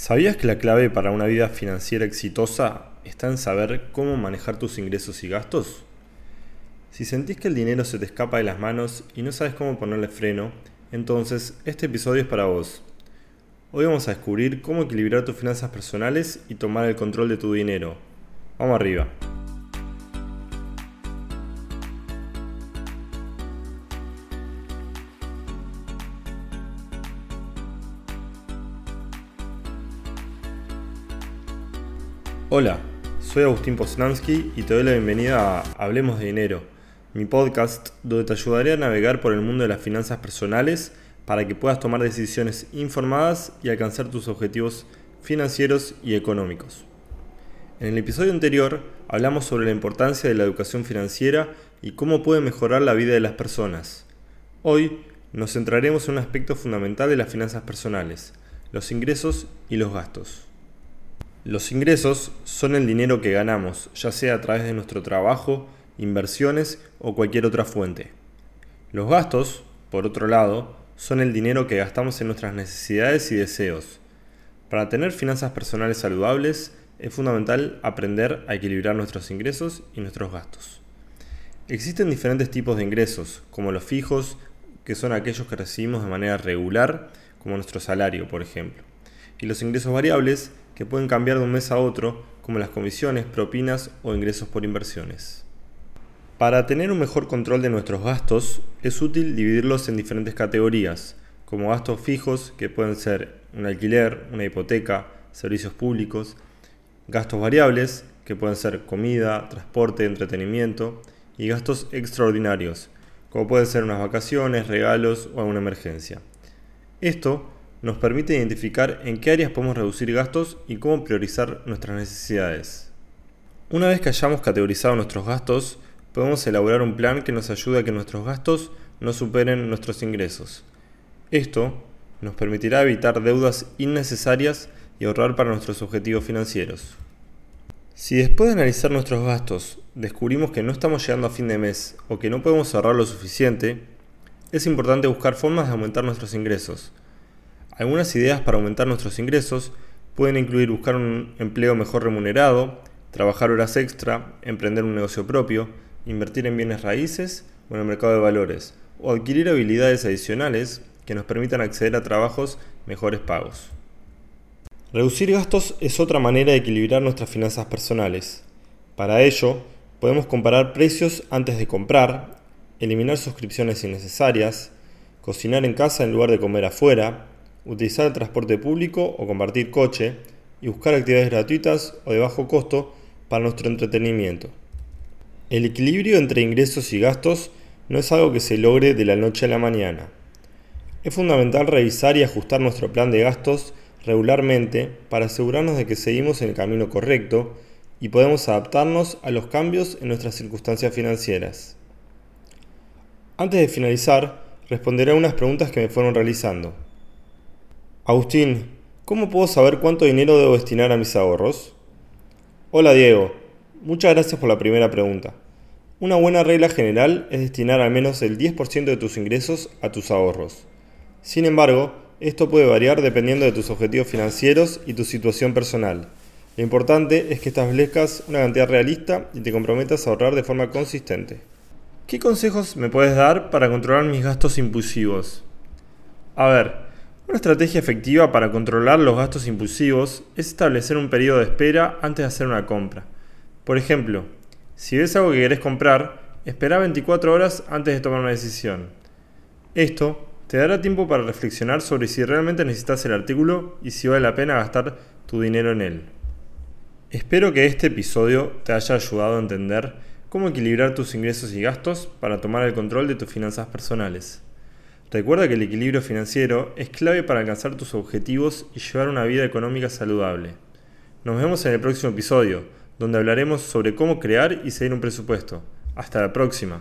¿Sabías que la clave para una vida financiera exitosa está en saber cómo manejar tus ingresos y gastos? Si sentís que el dinero se te escapa de las manos y no sabes cómo ponerle freno, entonces este episodio es para vos. Hoy vamos a descubrir cómo equilibrar tus finanzas personales y tomar el control de tu dinero. Vamos arriba. Hola, soy Agustín Poznansky y te doy la bienvenida a Hablemos de Dinero, mi podcast donde te ayudaré a navegar por el mundo de las finanzas personales para que puedas tomar decisiones informadas y alcanzar tus objetivos financieros y económicos. En el episodio anterior hablamos sobre la importancia de la educación financiera y cómo puede mejorar la vida de las personas. Hoy nos centraremos en un aspecto fundamental de las finanzas personales, los ingresos y los gastos. Los ingresos son el dinero que ganamos, ya sea a través de nuestro trabajo, inversiones o cualquier otra fuente. Los gastos, por otro lado, son el dinero que gastamos en nuestras necesidades y deseos. Para tener finanzas personales saludables, es fundamental aprender a equilibrar nuestros ingresos y nuestros gastos. Existen diferentes tipos de ingresos, como los fijos, que son aquellos que recibimos de manera regular, como nuestro salario, por ejemplo, y los ingresos variables, que pueden cambiar de un mes a otro, como las comisiones, propinas o ingresos por inversiones. Para tener un mejor control de nuestros gastos, es útil dividirlos en diferentes categorías, como gastos fijos, que pueden ser un alquiler, una hipoteca, servicios públicos, gastos variables, que pueden ser comida, transporte, entretenimiento, y gastos extraordinarios, como pueden ser unas vacaciones, regalos o alguna emergencia. Esto nos permite identificar en qué áreas podemos reducir gastos y cómo priorizar nuestras necesidades. Una vez que hayamos categorizado nuestros gastos, podemos elaborar un plan que nos ayude a que nuestros gastos no superen nuestros ingresos. Esto nos permitirá evitar deudas innecesarias y ahorrar para nuestros objetivos financieros. Si después de analizar nuestros gastos descubrimos que no estamos llegando a fin de mes o que no podemos ahorrar lo suficiente, es importante buscar formas de aumentar nuestros ingresos, algunas ideas para aumentar nuestros ingresos pueden incluir buscar un empleo mejor remunerado, trabajar horas extra, emprender un negocio propio, invertir en bienes raíces o en el mercado de valores, o adquirir habilidades adicionales que nos permitan acceder a trabajos mejores pagos. Reducir gastos es otra manera de equilibrar nuestras finanzas personales. Para ello, podemos comparar precios antes de comprar, eliminar suscripciones innecesarias, cocinar en casa en lugar de comer afuera, utilizar el transporte público o compartir coche y buscar actividades gratuitas o de bajo costo para nuestro entretenimiento. El equilibrio entre ingresos y gastos no es algo que se logre de la noche a la mañana. Es fundamental revisar y ajustar nuestro plan de gastos regularmente para asegurarnos de que seguimos en el camino correcto y podemos adaptarnos a los cambios en nuestras circunstancias financieras. Antes de finalizar, responderé a unas preguntas que me fueron realizando. Agustín, ¿cómo puedo saber cuánto dinero debo destinar a mis ahorros? Hola Diego, muchas gracias por la primera pregunta. Una buena regla general es destinar al menos el 10% de tus ingresos a tus ahorros. Sin embargo, esto puede variar dependiendo de tus objetivos financieros y tu situación personal. Lo importante es que establezcas una cantidad realista y te comprometas a ahorrar de forma consistente. ¿Qué consejos me puedes dar para controlar mis gastos impulsivos? A ver, una estrategia efectiva para controlar los gastos impulsivos es establecer un periodo de espera antes de hacer una compra. Por ejemplo, si ves algo que querés comprar, espera 24 horas antes de tomar una decisión. Esto te dará tiempo para reflexionar sobre si realmente necesitas el artículo y si vale la pena gastar tu dinero en él. Espero que este episodio te haya ayudado a entender cómo equilibrar tus ingresos y gastos para tomar el control de tus finanzas personales. Recuerda que el equilibrio financiero es clave para alcanzar tus objetivos y llevar una vida económica saludable. Nos vemos en el próximo episodio, donde hablaremos sobre cómo crear y seguir un presupuesto. Hasta la próxima.